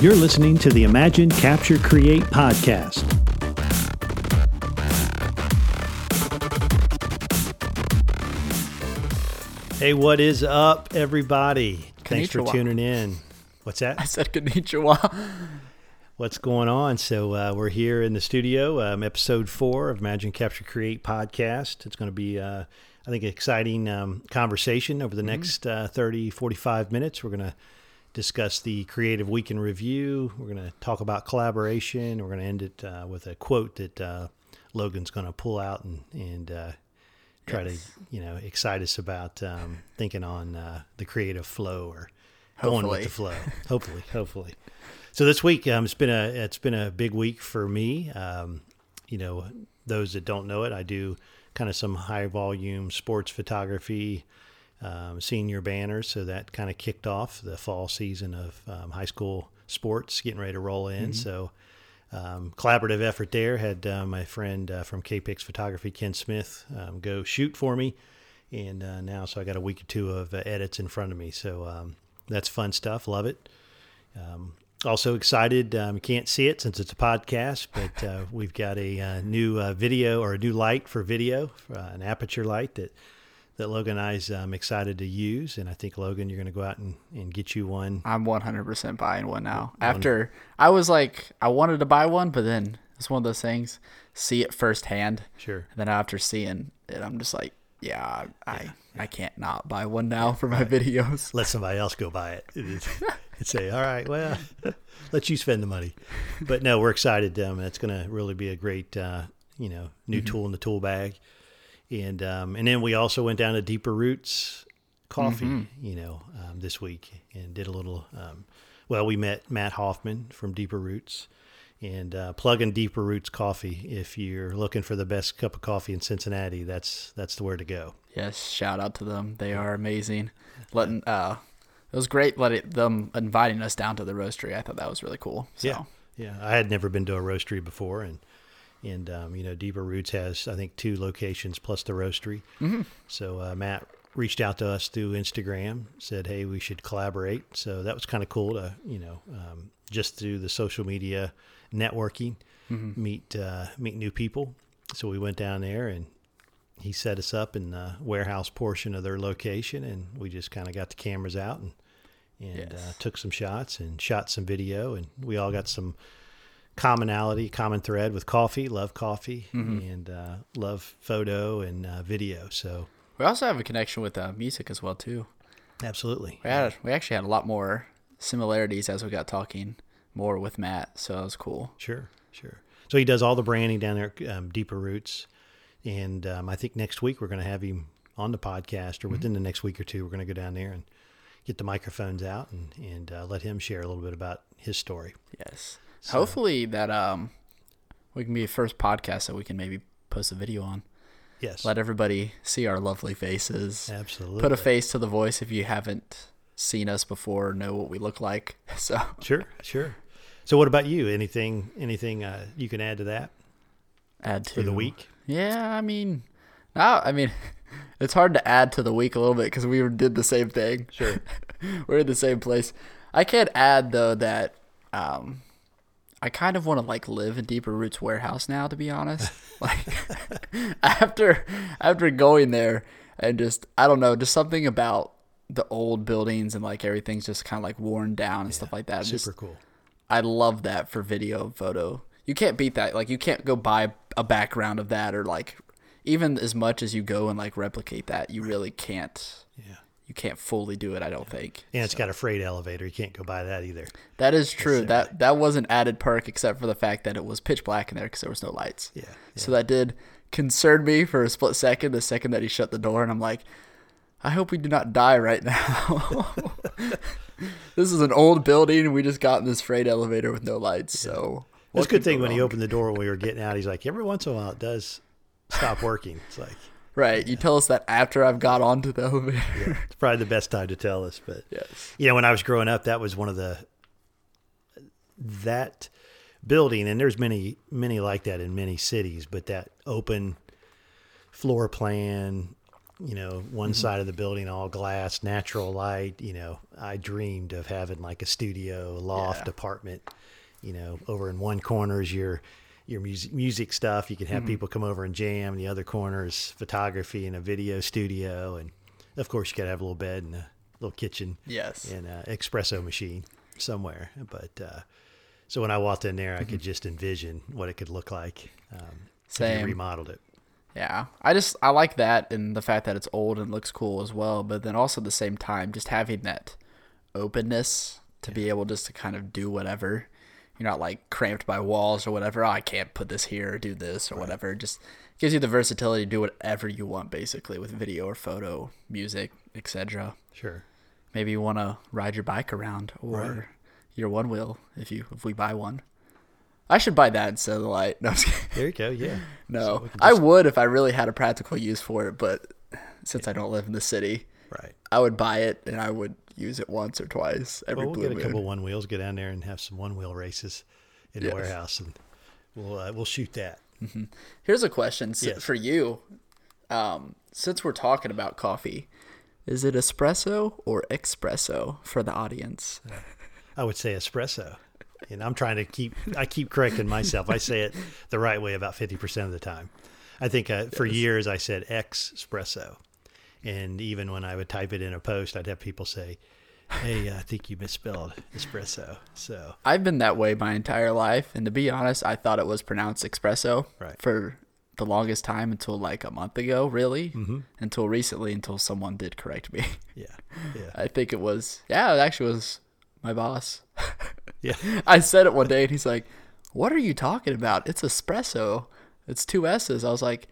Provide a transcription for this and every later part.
You're listening to the Imagine, Capture, Create podcast. Hey, what is up, everybody? Thanks for tuning in. What's that? I said konnichiwa. What's going on? So, uh, we're here in the studio, um, episode four of Imagine, Capture, Create podcast. It's going to be, uh, I think, an exciting um, conversation over the next uh, 30, 45 minutes. We're going to discuss the Creative Week in Review. We're going to talk about collaboration. We're going to end it uh, with a quote that uh, Logan's going to pull out and, and uh, try Yes. to, you know, excite us about um, thinking on uh, the creative flow or going with the flow. Hopefully, hopefully. So this week, um, it's been a it's been a big week for me. Um, you know, those that don't know it, I do kind of some high volume sports photography, um, senior banners. So that kind of kicked off the fall season of um, high school sports, getting ready to roll in. So um, collaborative effort there. Had uh, my friend uh, from KPix Photography, Ken Smith, um, go shoot for me, and uh, now so I got a week or two of uh, edits in front of me. So um, that's fun stuff. Love it. Um, also excited. Um, can't see it since it's a podcast, but uh, we've got a uh, new uh, video or a new light for video, uh, an Aputure light that that Logan and I's um, excited to use. And I think Logan, you're going to go out and, and get you one. I'm 100% buying one now. After I was like, I wanted to buy one, but then it's one of those things. See it firsthand, Sure. and then after seeing it, I'm just like, yeah, I I, I can't not buy one now for my videos. let somebody else go buy it and say, all right, well, let you spend the money. But no, we're excited. Um, it's going to really be a great, uh, you know, new tool in the tool bag. And, um, and then we also went down to Deeper Roots Coffee, you know, um, this week and did a little, um, well, we met Matt Hoffman from Deeper Roots and uh, plug in Deeper Roots Coffee. If you're looking for the best cup of coffee in Cincinnati, that's, that's the where to go. Yes, shout out to them. They are amazing. Letting uh, it was great letting them inviting us down to the roastery. I thought that was really cool. So. Yeah, yeah. I had never been to a roastery before, and and um, you know, Deeper Roots has I think two locations plus the roastery. Mm-hmm. So uh, Matt reached out to us through Instagram, said, "Hey, we should collaborate." So that was kind of cool to you know um, just through the social media networking meet uh, meet new people. So we went down there and. He set us up in the warehouse portion of their location, and we just kind of got the cameras out and and uh, took some shots and shot some video and we all got some commonality common thread with coffee. Love coffee and uh, love photo and uh, video. So We also have a connection with uh, music as well too. absolutely. We had we actually had a lot more similarities as we got talking more with Matt, so that was cool. sure sure. So he does all the branding down there um, deeper roots. And um, i think next week we're going to have him on the podcast or within the next week or two we're going to go down there and get the microphones out and, and uh, let him share a little bit about his story. Yes. Hopefully that um we can be a first podcast that we can maybe post a video on. yes Let everybody see our lovely faces. absolutely Put a face to the voice if you haven't seen us before know what we look like. So Sure, sure. So, what about you? Anything, anything uh, you can add to that add to for the week? Yeah, I mean, now I mean, it's hard to add to the week a little bit because we did the same thing. Sure. We're in the same place. I can't add though that um, I kind of want to like live in Deeper Roots warehouse now. To be honest, like after after going there and just I don't know, just something about the old buildings and like everything's just kind of like worn down and stuff like that. Just- Super cool. I love that for video and photo. You can't beat that. Like you can't go buy a background of that or like even as much as you go and like replicate that, you really can't. Yeah. You can't fully do it. I don't think. And it's got a freight elevator. You can't go by that either. That is true. That that was an added perk, except for the fact that it was pitch black in there because there was no lights. Yeah. So that did concern me for a split second. The second that he shut the door, and I'm like, I hope we do not die right now. this is an old building, and we just got in this freight elevator with no lights. So It was what a good could go thing when he opened the door when we were getting out. He's like, every once in a while it does stop working. It's like, Right. You tell us that after I've got onto the elevator. it's probably the best time to tell us. But, yes. you know, when I was growing up, that was one of the, that building, and there's many, many like that in many cities, but that open floor plan, you know, one mm-hmm. side of the building all glass, natural light. You know, I dreamed of having like a studio, loft, Yeah. apartment. You know, over in one corner is your your music music stuff. You can have people come over and jam. The other corner is photography and a video studio, and of course you got to have a little bed and a little kitchen Yes. and an espresso machine somewhere. But uh, so when I walked in there, I could just envision what it could look like. Um, if you Same. remodeled it. Yeah, I just I like that and the fact that it's old and looks cool as well. But then also at the same time, just having that openness to be able just to kind of do whatever. You're not like cramped by walls or whatever. Oh, I can't put this here or do this or whatever. It just gives you the versatility to do whatever you want, basically, with video or photo, music, etc. Sure. Maybe you want to ride your bike around or Right. your one wheel if you if we buy one. I should buy that instead of the light. No, I'm just kidding. There you go. Yeah. No, we can I would if I really had a practical use for it, but since I don't live in the city, Right. I would buy it and I would use it once or twice every Well, we'll blue get a moon. couple one wheels, go down there and have some one wheel races in Yes. the warehouse, and we'll uh, we'll shoot that. Here's a question Yes. for you. Um, since we're talking about coffee, is it espresso or espresso for the audience? I would say espresso, and I'm trying to keep I keep correcting myself. I say it the right way about fifty percent of the time. I think uh, for years I said espresso, and even when I would type it in a post, I'd have people say, "Hey, I think you misspelled espresso." So I've been that way my entire life, and to be honest, I thought it was pronounced espresso Right. for the longest time until like a month ago, really, mm-hmm. until recently, until someone did correct me. yeah, yeah, I think it was yeah, it actually was my boss. yeah. I said it one day and he's like, "What are you talking about? It's espresso. It's two S's." I was like,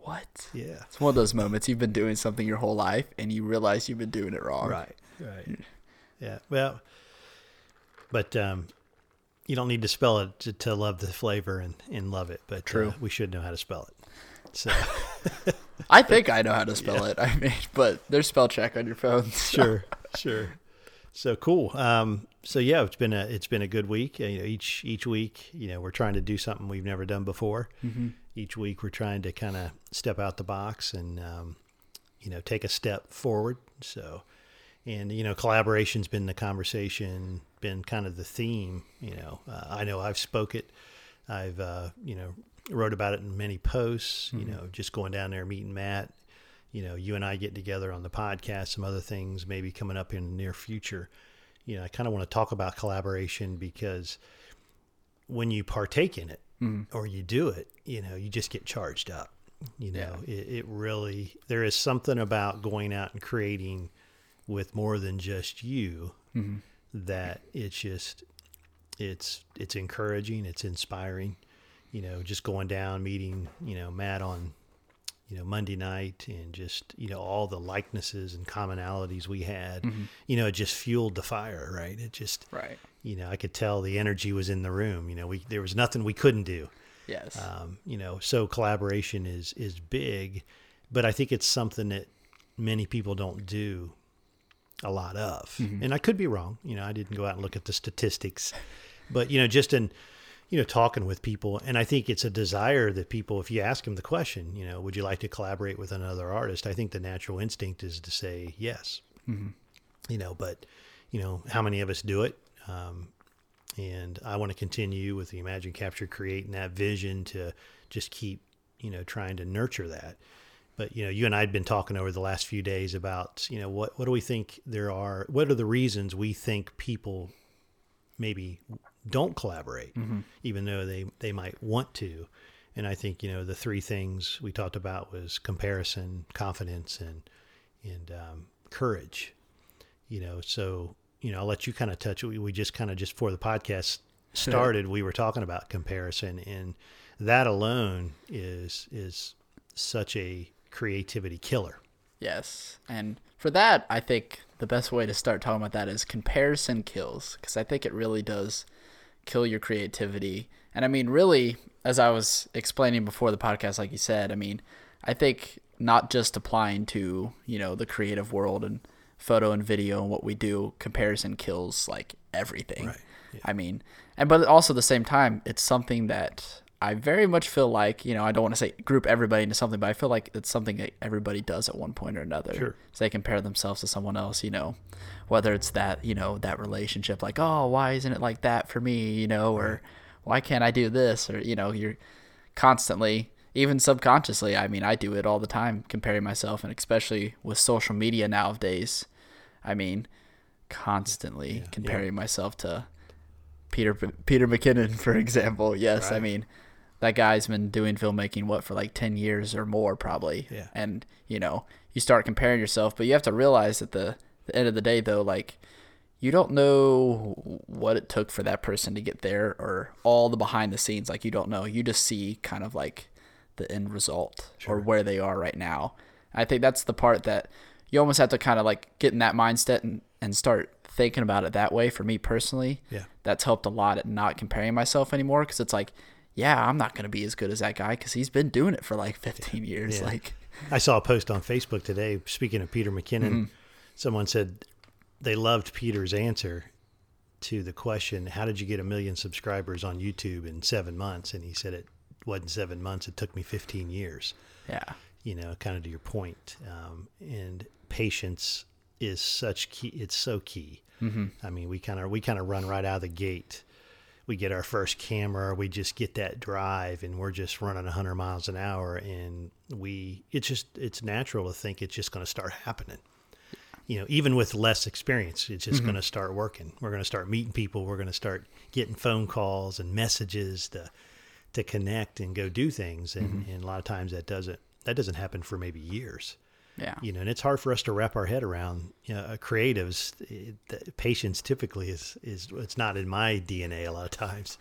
"What?" Yeah. It's one of those moments you've been doing something your whole life and you realize you've been doing it wrong. Right. Right. Yeah. Well, but um, you don't need to spell it to, to love the flavor and, and love it. But True. Uh, we should know how to spell it. So I think I know how to spell it. I mean, but there's spell check on your phone. so- sure, sure. So cool. Um, so yeah, it's been a it's been a good week. Uh, You know, each each week, you know, we're trying to do something we've never done before. Mm-hmm. Each week, we're trying to kind of step out the box and um, you know take a step forward. So, and you know, collaboration's been the conversation, been kind of the theme. You know, uh, I know I've spoke it. I've uh, you know wrote about it in many posts. You know, just going down there meeting Matt. You know, you and I get together on the podcast. Some other things maybe coming up in the near future. You know, I kind of want to talk about collaboration because when you partake in it Mm-hmm. or you do it, you know, you just get charged up. You know, it, it really there is something about going out and creating with more than just you mm-hmm. that it's just it's it's encouraging, it's inspiring. You know, just going down, meeting, you know, Matt on, you know, Monday night and just, you know, all the likenesses and commonalities we had, mm-hmm. you know, it just fueled the fire, right? It just Right. You know, I could tell the energy was in the room. You know, we there was nothing we couldn't do. Yes. Um, you know, so collaboration is is big, but I think it's something that many people don't do a lot of. And I could be wrong. You know, I didn't go out and look at the statistics, but you know, just in you know talking with people, and I think it's a desire that people, if you ask them the question, you know, would you like to collaborate with another artist? I think the natural instinct is to say yes. You know, but you know, how many of us do it? Um, and I want to continue with the Imagine Capture Create and that vision to just keep you know trying to nurture that. But you know, you and I had been talking over the last few days about you know what what do we think there are? What are the reasons we think people maybe don't collaborate, even though they they might want to? And I think you know the three things we talked about was comparison, confidence, and and um, courage. You know, so you know I'll let you kind of touch. We, we just kind of just for the podcast started, we were talking about comparison, and that alone is is such a creativity killer. Yes. And for that, I think the best way to start talking about that is comparison kills because I think it really does kill your creativity. And I mean, really, as I was explaining before the podcast, like you said, I mean, I think not just applying to, you know, the creative world and photo and video and what we do, comparison kills like everything. Right. Yeah. I mean, and but also at the same time, it's something that I very much feel like, you know, I don't want to say group everybody into something, but I feel like it's something that everybody does at one point or another. Sure. So they compare themselves to someone else, you know, whether it's that, you know, that relationship, like, oh, why isn't it like that for me, you know, or why can't I do this? Or, you know, you're constantly, even subconsciously, I mean, I do it all the time, comparing myself, and especially with social media nowadays. I mean, constantly comparing myself to Peter Peter McKinnon, for example. Yes, I mean that guy's been doing filmmaking what for like ten years or more probably. Yeah. And you know you start comparing yourself, but you have to realize at the, the end of the day though, like you don't know what it took for that person to get there or all the behind the scenes. Like you don't know. You just see kind of like the end result or where they are right now. I think that's the part that you almost have to kind of like get in that mindset and, and start thinking about it that way for me personally Yeah. that's helped a lot at not comparing myself anymore because it's like yeah i'm not going to be as good as that guy because he's been doing it for like 15 years Yeah. like I saw a post on Facebook today. Speaking of Peter McKinnon, Mm-hmm. someone said they loved Peter's answer to the question, "How did you get a million subscribers on YouTube in seven months?" And he said it wasn't seven months; it took me 15 years. yeah You know, kind of to your point. Um, and patience is such key. It's so key. Mm-hmm. I mean, we kind of we kind of run right out of the gate. We get our first camera, we just get that drive, and we're just running 100 miles an hour, and we it's just it's natural to think it's just going to start happening. You know, even with less experience, it's just going to start working. We're going to start meeting people. We're going to start getting phone calls and messages to to connect and go do things, and, and a lot of times that doesn't that doesn't happen for maybe years yeah you know, and it's hard for us to wrap our head around. You know, uh, creatives, it, the patience typically is is it's not in my DNA a lot of times.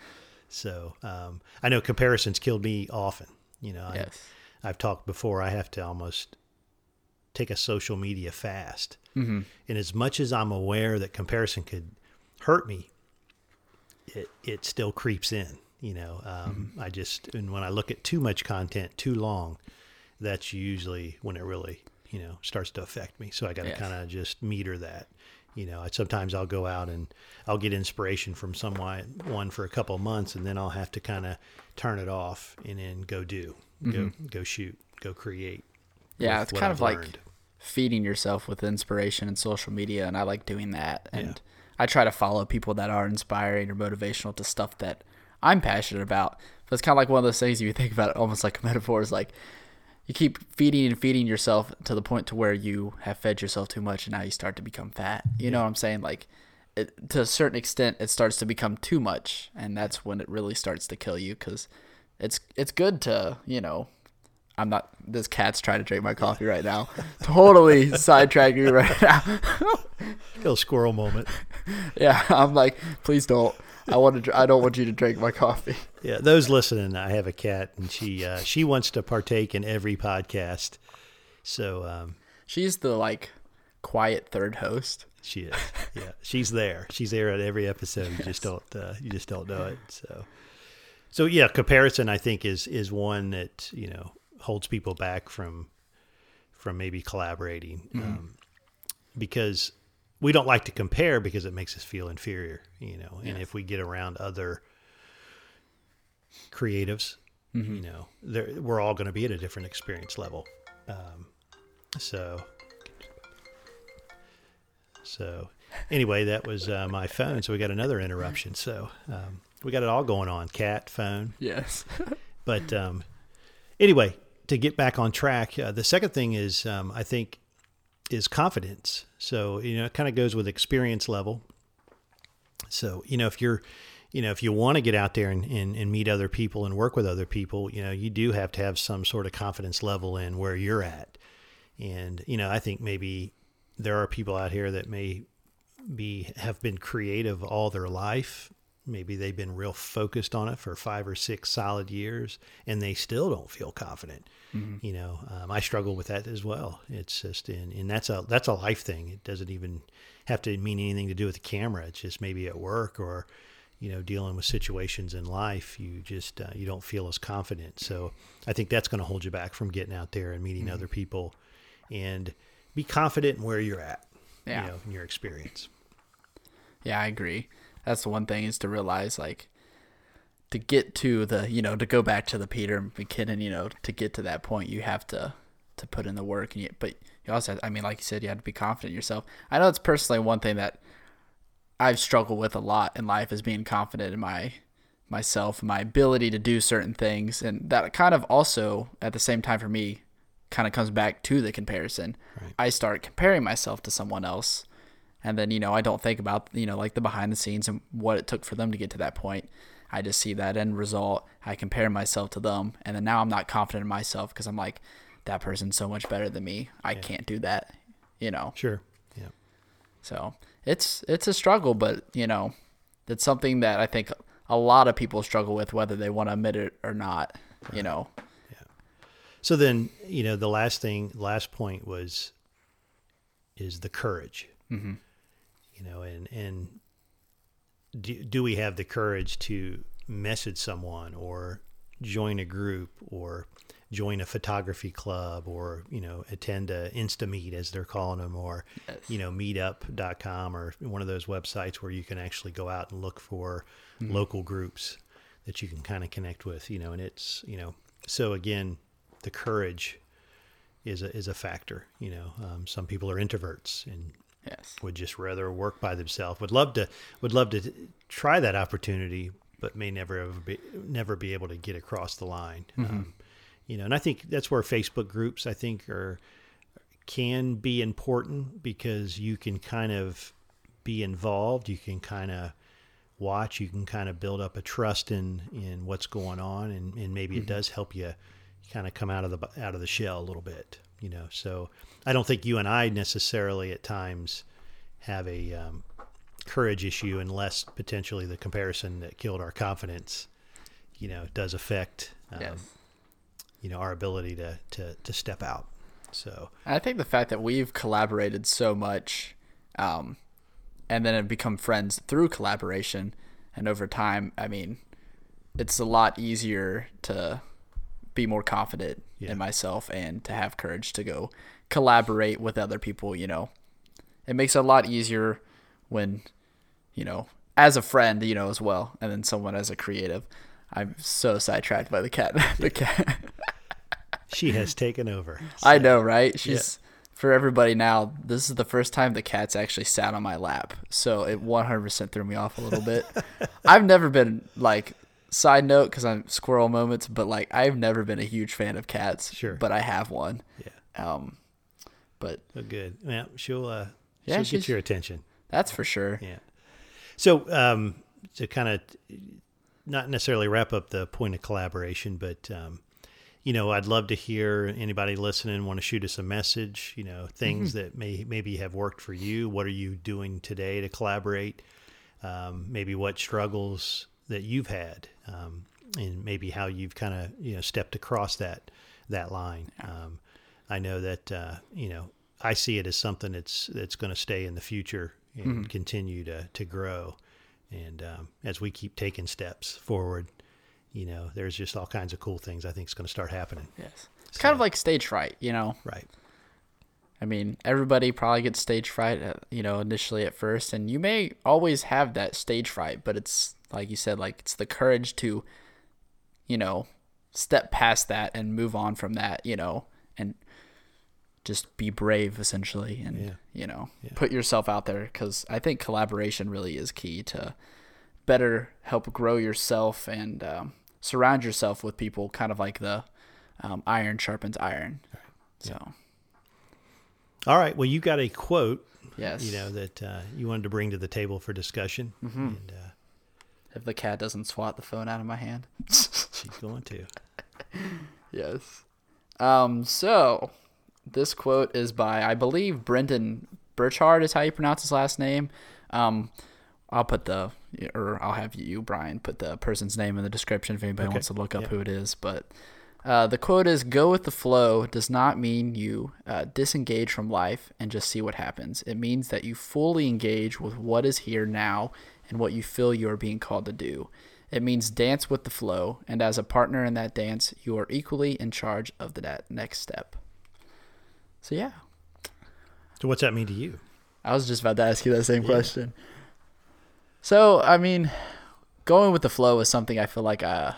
So um, I know comparisons killed me often. You know, yes I, I've talked before. I have to almost take a social media fast, mm-hmm. and as much as I'm aware that comparison could hurt me, it it still creeps in. You know, um, I just and when I look at too much content too long, that's usually when it really you know starts to affect me. So I got to Yes. kind of just meter that. You know, I, sometimes I'll go out and I'll get inspiration from someone one for a couple of months, and then I'll have to kind of turn it off and then go do, go go shoot, go create. Mm-hmm. yeah it's kind I've of like feeding yourself with inspiration and social media and i like doing that and i try to follow people that are inspiring or motivational to stuff that i'm passionate about. But it's kind of like one of those things you think about it almost like a metaphor. Is like you keep feeding and feeding yourself to the point to where you have fed yourself too much and now you start to become fat. You know what i'm saying? Like it, to a certain extent it starts to become too much and that's when it really starts to kill you because it's it's good to you know i'm not this cat's trying to drink my coffee right now. Totally sidetracking me right now. Little squirrel moment. yeah i'm like please don't i want to i don't want you to drink my coffee Yeah, those listening, I have a cat, and she uh, she wants to partake in every podcast. So um, she's the like quiet third host she is, yeah, she's there. She's there at every episode. You just don't uh, you just don't know it. So, so yeah, comparison I think is is one that you know holds people back from from maybe collaborating um, because we don't like to compare because it makes us feel inferior. You know, and if we get around other creatives, you know, we're all going to be at a different experience level. Um, so, so anyway, that was uh, my phone. So we got another interruption. So um, we got it all going on: cat, phone. yes But um, anyway, to get back on track, uh, the second thing is um, I think is confidence. So you know, it kind of goes with experience level. So you know, if you're you know, if you want to get out there and, and, and meet other people and work with other people, you know, you do have to have some sort of confidence level in where you're at. And, you know, I think maybe there are people out here that may be have been creative all their life. Maybe they've been real focused on it for five or six solid years, and they still don't feel confident. You know, um, I struggle with that as well. It's just, and, and that's a that's a life thing. It doesn't even have to mean anything to do with the camera. It's just maybe at work or, you know, dealing with situations in life. You just uh, you don't feel as confident. So I think that's going to hold you back from getting out there and meeting other people, and be confident in where you're at. Yeah. You know, in your experience. Yeah, I agree. That's the one thing is to realize like to get to the you know to go back to the Peter McKinnon, you know, to get to that point, you have to to put in the work. And you, but you also, have, I mean, like you said, you have to be confident in yourself. I know it's personally one thing that I've struggled with a lot in life is being confident in my myself, my ability to do certain things, and that kind of also at the same time for me kind of comes back to the comparison. Right. I start comparing myself to someone else, and then you know I don't think about you know like the behind the scenes and what it took for them to get to that point. I just see that end result. I compare myself to them, and then now I'm not confident in myself because I'm like, that person's so much better than me. I can't do that, you know. Sure. Yeah. So it's it's a struggle, but you know, it's something that I think a lot of people struggle with, whether they want to admit it or not. You know. Yeah. So then, you know, the last thing, last point was, is the courage. Mm-hmm. You know, and and do, do we have the courage to message someone or join a group or join a photography club or you know attend a instameet as they're calling them or Yes. you know meetup.com or one of those websites where you can actually go out and look for local groups that you can kind of connect with you know and it's you know so again the courage is a, is a factor you know um, some people are introverts and Yes. would just rather work by themselves. Would love to would love to try that opportunity, but may never ever be never be able to get across the line. Um, you know, and I think that's where Facebook groups I think are can be important because you can kind of be involved. You can kind of watch. You can kind of build up a trust in in what's going on, and, and maybe it does help you kind of come out of the out of the shell a little bit. You know, so I don't think you and I necessarily at times have a um, courage issue unless potentially the comparison that killed our confidence, you know, does affect um, Yes. you know our ability to to to step out. So I think the fact that we've collaborated so much, um, and then have become friends through collaboration, and over time, I mean, it's a lot easier to be more confident Yeah. in myself and to have courage to go collaborate with other people. You know, it makes it a lot easier when, you know, as a friend, you know, as well, and then someone as a creative. I'm so sidetracked by the cat. the cat. she has taken over. I know, right? She's for everybody now. This is the first time the cat's actually sat on my lap, so it 100% threw me off a little bit. I've never been like side note because I'm squirrel moments, but like I've never been a huge fan of cats. Sure. but I have one. Yeah. Um, but Oh, good. Yeah, she'll uh, Yeah, she'll get your attention. that's for sure. Yeah. So um, to kind of not necessarily wrap up the point of collaboration, but um, you know, I'd love to hear anybody listening want to shoot us a message. You know, things that may maybe have worked for you. What are you doing today to collaborate? Um, maybe what struggles that you've had, um, and maybe how you've kind of you know stepped across that that line. Um, I know that uh, you know I see it as something that's that's going to stay in the future and continue to to grow. And um, as we keep taking steps forward, you know, there's just all kinds of cool things I think is going to start happening. Yes, it's kind of like stage fright, you know. Right. I mean, everybody probably gets stage fright, uh, you know, initially at first, and you may always have that stage fright, but it's like you said, like it's the courage to, you know, step past that and move on from that, you know, and just be brave essentially, and Yeah. you know, Yeah. put yourself out there because I think collaboration really is key to better help grow yourself and um, surround yourself with people, kind of like the um, iron sharpens iron. So. All right. Well, you got a quote, Yes. you know, that uh, you wanted to bring to the table for discussion, and uh, If the cat doesn't swat the phone out of my hand. she's going to. yes. Um, so this quote is by I believe Brendon Burchard is how you pronounce his last name. Um, I'll put the or I'll have you, Brian, put the person's name in the description if anybody Okay. wants to look up Yeah. who it is. But uh, the quote is Go with the flow does not mean you uh, disengage from life and just see what happens. It means that you fully engage with what is here now and what you feel you are being called to do. It means dance with the flow, and as a partner in that dance, you are equally in charge of the that next step. So, yeah, So, what's that mean to you? I was just about to ask you that same question. So, I mean, going with the flow is something I feel like uh,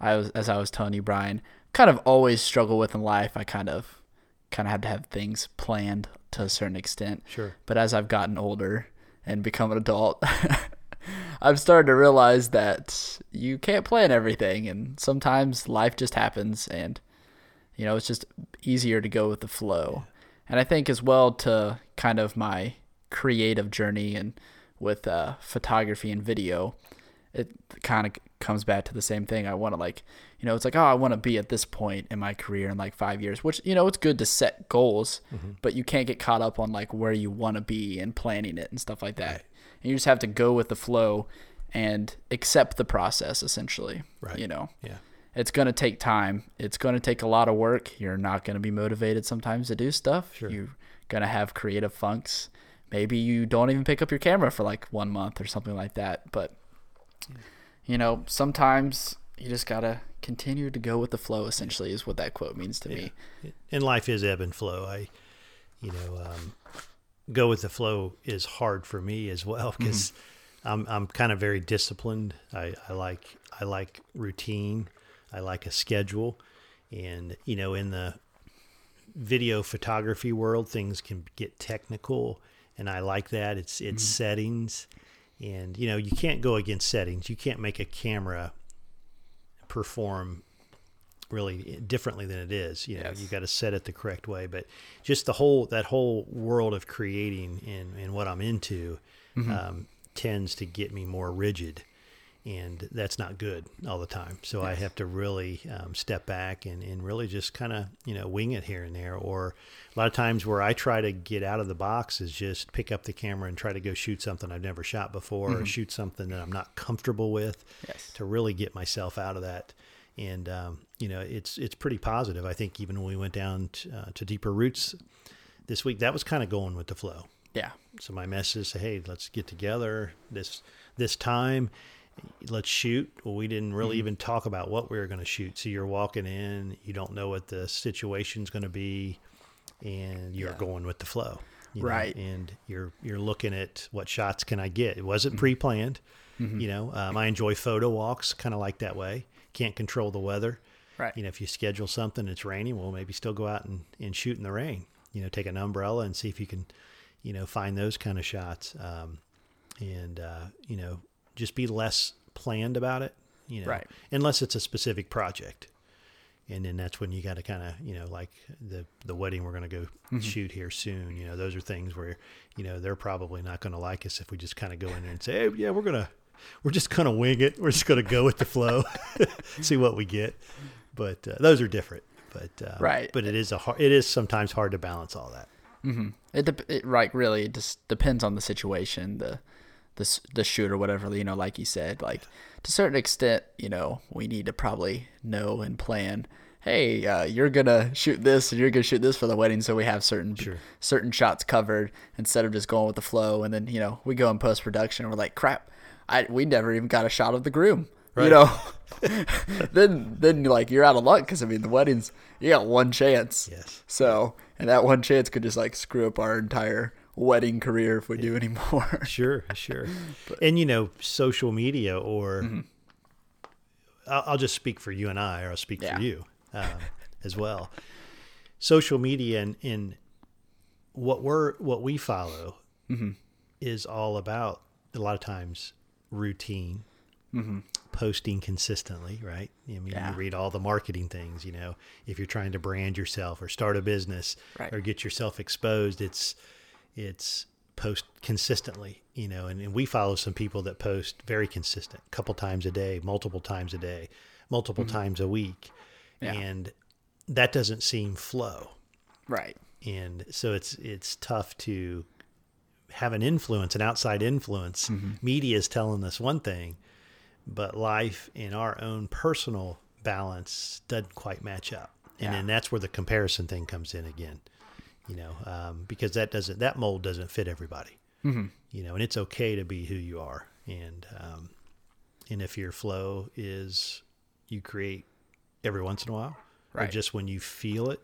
I was as I was telling you, Brian, kind of always struggle with in life. I kind of kind of had to have things planned to a certain extent. Sure. But as I've gotten older and become an adult, I've started to realize that you can't plan everything, and sometimes life just happens, and you know it's just easier to go with the flow. And I think as well to kind of my creative journey and with uh, photography and video, it kind of comes back to the same thing. I want to like, you know, it's like, oh, I want to be at this point in my career in like five years, which, you know, it's good to set goals, mm-hmm. but you can't get caught up on like where you want to be and planning it and stuff like that. And you just have to go with the flow and accept the process essentially. Right. You know, Yeah. it's going to take time. It's going to take a lot of work. You're not going to be motivated sometimes to do stuff. Sure. You're going to have creative funks. Maybe you don't even pick up your camera for like one month or something like that. But, you know, sometimes you just got to continue to go with the flow, essentially, is what that quote means to me. and life is ebb and flow. I, you know, um, go with the flow is hard for me as well because I'm I'm kind of very disciplined. I, I like I like routine. I like a schedule, and you know, in the video photography world, things can get technical, and I like that. It's it's settings, and you know, you can't go against settings. You can't make a camera perform really differently than it is. You know, Yes. you got to set it the correct way. But just the whole that whole world of creating and and what I'm into um, tends to get me more rigid, and that's not good all the time. So I have to really um, step back and and really just kind of you know wing it here and there. Or a lot of times where I try to get out of the box is just pick up the camera and try to go shoot something I've never shot before, or shoot something that I'm not comfortable with Yes. to really get myself out of that. And um, you know, it's it's pretty positive. I think even when we went down t- uh, to deeper roots this week, that was kind of going with the flow. Yeah. So my message, say, hey, let's get together this this time. Let's shoot. Well, we didn't really even talk about what we were going to shoot. So you're walking in, you don't know what the situation's going to be, and you're Yeah. going with the flow. you know, Right. and you're you're looking at what shots can I get. It wasn't pre-planned. You know, um, I enjoy photo walks, kind of like that way. Can't control the weather. Right. You know, if you schedule something, it's raining. Well, maybe still go out and, and shoot in the rain. You know, take an umbrella and see if you can, you know, find those kind of shots. Um, and uh, you know, just be less planned about it. You know, Right. unless it's a specific project. And then that's when you got to kind of, you know, like the the wedding we're going to go shoot here soon. You know, those are things where, you know, they're probably not going to like us if we just kind of go in there and say, hey, yeah, we're gonna, we're just gonna wing it. We're just gonna go with the flow, see what we get. But uh, those are different. But uh, Right. But it is a hard, it is sometimes hard to balance all that. It, dep it right really it just depends on the situation, the the the shoot or whatever. You know, like you said, like to a certain extent, you know, we need to probably know and plan. Hey, uh, you're gonna shoot this, and you're gonna shoot this for the wedding, so we have certain Sure. certain shots covered instead of just going with the flow. And then you know we go in post production, and we're like, crap, I we never even got a shot of the groom. You know, then then like you're out of luck because I mean the weddings you got one chance. Yes. So, and that one chance could just like screw up our entire wedding career if we do any more. Sure, sure. and you know, social media, or Mm-hmm. I'll, I'll just speak for you and I, or I'll speak Yeah. for you um, as well. Social media and, and what we're what we follow Mm-hmm. is all about a lot of times routine, posting consistently, right? I mean, Mm-hmm. Yeah. you read all the marketing things. You know, if you're trying to brand yourself or start a business Right. or get yourself exposed, it's it's post consistently. You know, and, and we follow some people that post very consistent, a couple times a day, multiple times a day, multiple times a week, Mm-hmm. Yeah. and that doesn't seem flow Right. and so it's it's tough to have an influence an outside influence Mm-hmm. media is telling us one thing but life in our own personal balance doesn't quite match up and Yeah. then that's where the comparison thing comes in again you know um, because that doesn't that mold doesn't fit everybody Mm-hmm. you know and it's okay to be who you are and um, and if your flow is you create every once in a while or Right. just when you feel it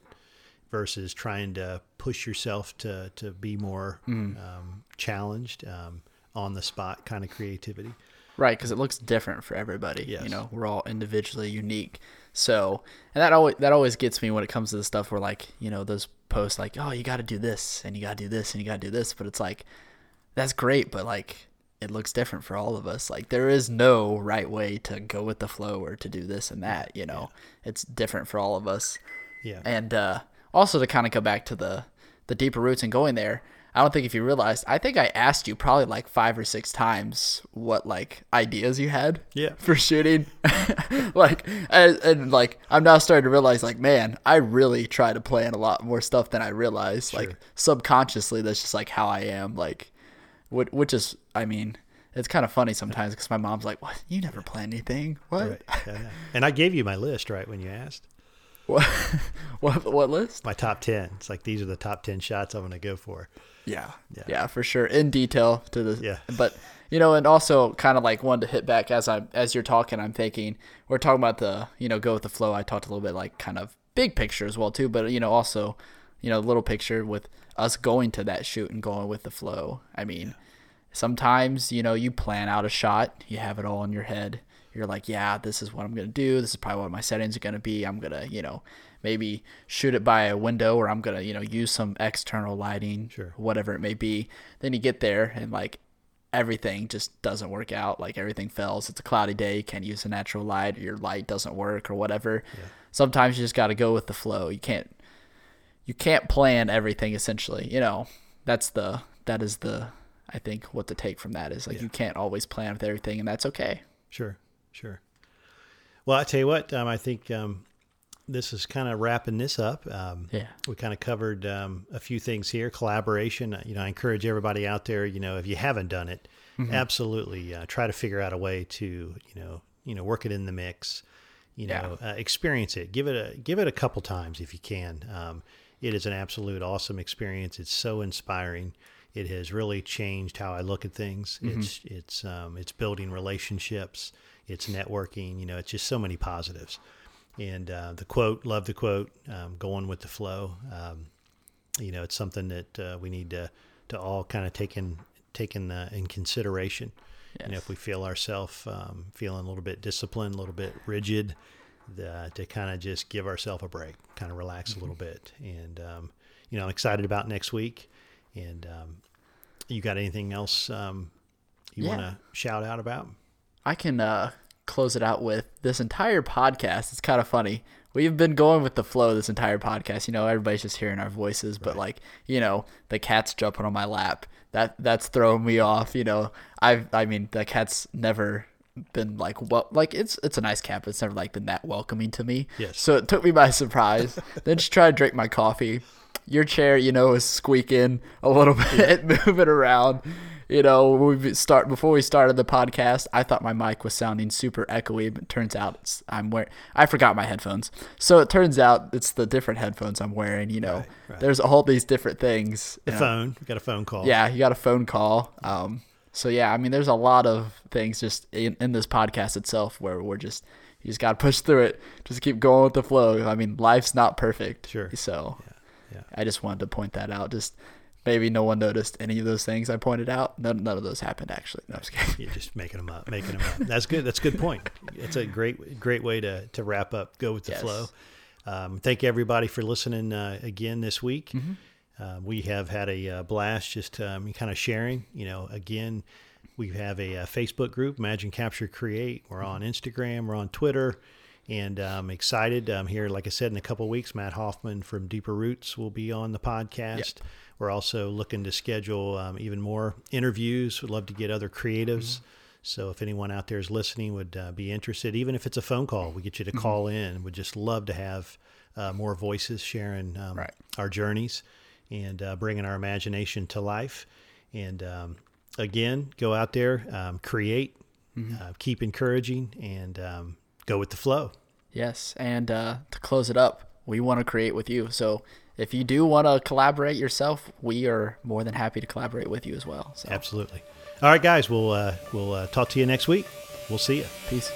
versus trying to push yourself to to be more Mm-hmm. um, challenged um, on the spot kind of creativity Right, because it looks different for everybody. Yes. You know, we're all individually unique. So, and that always that always gets me when it comes to the stuff where like you know those posts like, oh, you got to do this and you got to do this and you got to do this, but it's like that's great, but like it looks different for all of us. Like there is no right way to go with the flow or to do this and that. You know, it's different for all of us. Yeah. And uh, also to kind of go back to the the deeper roots and going there, I don't think if you realized, I think I asked you probably like five or six times what like ideas you had Yeah. for shooting. like and, and like I'm now starting to realize like man, I really try to plan a lot more stuff than I realize. Like subconsciously, that's just like how I am. Like, which, which is I mean. It's kind of funny sometimes because my mom's like, "What? You never plan anything? What? Right. Yeah. And I gave you my list right when you asked. What? what? What list?" My top ten. It's like these are the top ten shots I'm going to go for. Yeah. Yeah. yeah, for sure, in detail to the. Yeah. But you know, and also kind of like one to hit back as I as you're talking. I'm thinking we're talking about the you know go with the flow. I talked a little bit like kind of big picture as well too, but you know also you know little picture with us going to that shoot and going with the flow. I mean, sometimes you know you plan out a shot, you have it all in your head. You're like, yeah, this is what I'm gonna do. This is probably what my settings are gonna be. I'm gonna, you know, maybe shoot it by a window, or I'm gonna, you know, use some external lighting, Sure. whatever it may be. Then you get there and like everything just doesn't work out. Like everything fails. It's a cloudy day. You can't use a natural light. Or your light doesn't work or whatever. Sometimes you just got to go with the flow. You can't you can't plan everything essentially. You know, that's the that is the I think what to take from that is like you can't always plan with everything and that's okay. Sure, sure. Well, I tell you what, um, I think um, this is kind of wrapping this up. Um, Yeah. we kind of covered um, a few things here. Collaboration. uh, You know, I encourage everybody out there. You know, if you haven't done it, absolutely uh, try to figure out a way to you know you know work it in the mix. You Yeah. know, uh, experience it. Give it a give it a couple times if you can. Um, it is an absolute awesome experience. It's so inspiring. It has really changed how I look at things. It's it's um, it's building relationships. It's networking. You know, it's just so many positives. And uh, the quote, love the quote, um, going with the flow. Um, you know, it's something that uh, we need to to all kind of take in take in, uh, in consideration. You know, if we feel ourselves um, feeling a little bit disciplined, a little bit rigid, the, to kind of just give ourselves a break, kind of relax a little Mm-hmm. bit. And um, you know, I'm excited about next week. And um, you got anything else um, you Yeah. want to shout out about? I can uh, close it out with this entire podcast. It's kind of funny. We've been going with the flow this entire podcast. You know, everybody's just hearing our voices, but like, you know, the cat's jumping on my lap. That that's throwing me off. You know, I I mean, the cat's never been like well like it's it's a nice cat but it's never like been that welcoming to me Yes. so it took me by surprise then she tried to drink my coffee your chair you know is squeaking a little bit moving around you know we start before we started the podcast i thought my mic was sounding super echoey but it turns out it's i'm wearing i forgot my headphones so it turns out it's the different headphones i'm wearing you know Right, right. there's all these different things The you phone. We got a phone call. Yeah, you got a phone call. Um, so yeah, I mean, there's a lot of things just in, in this podcast itself where we're just you just got to push through it. Just keep going with the flow. I mean, life's not perfect. Sure. So yeah. I just wanted to point that out. Just maybe no one noticed any of those things I pointed out. None, none of those happened actually. No, I'm just kidding. You're just making them up, making them up. That's good. That's a good point. It's a great, great way to, to wrap up. Go with the Yes. flow. Um, thank everybody for listening uh, again this week. Mm-hmm. Uh, we have had a uh, blast just um, kind of sharing. You know, again, we have a, uh Facebook group, Imagine Capture Create. We're on Instagram, we're on Twitter, and I'm excited. Um, here, like I said, in a couple weeks, Matt Hoffman from Deeper Roots will be on the podcast. We're also looking to schedule um, even more interviews. We'd love to get other creatives. So if anyone out there is listening would uh, be interested, even if it's a phone call, we get you to call in. We'd just love to have uh, more voices sharing um, Right. our journeys and uh, bringing our imagination to life. And um, again, go out there, um, create, uh, keep encouraging, and um, go with the flow. Yes, and uh, to close it up, we want to create with you. So if you do want to collaborate yourself, we are more than happy to collaborate with you as well. So Absolutely. All right, guys, we'll uh, we'll uh, talk to you next week. We'll see you. peace.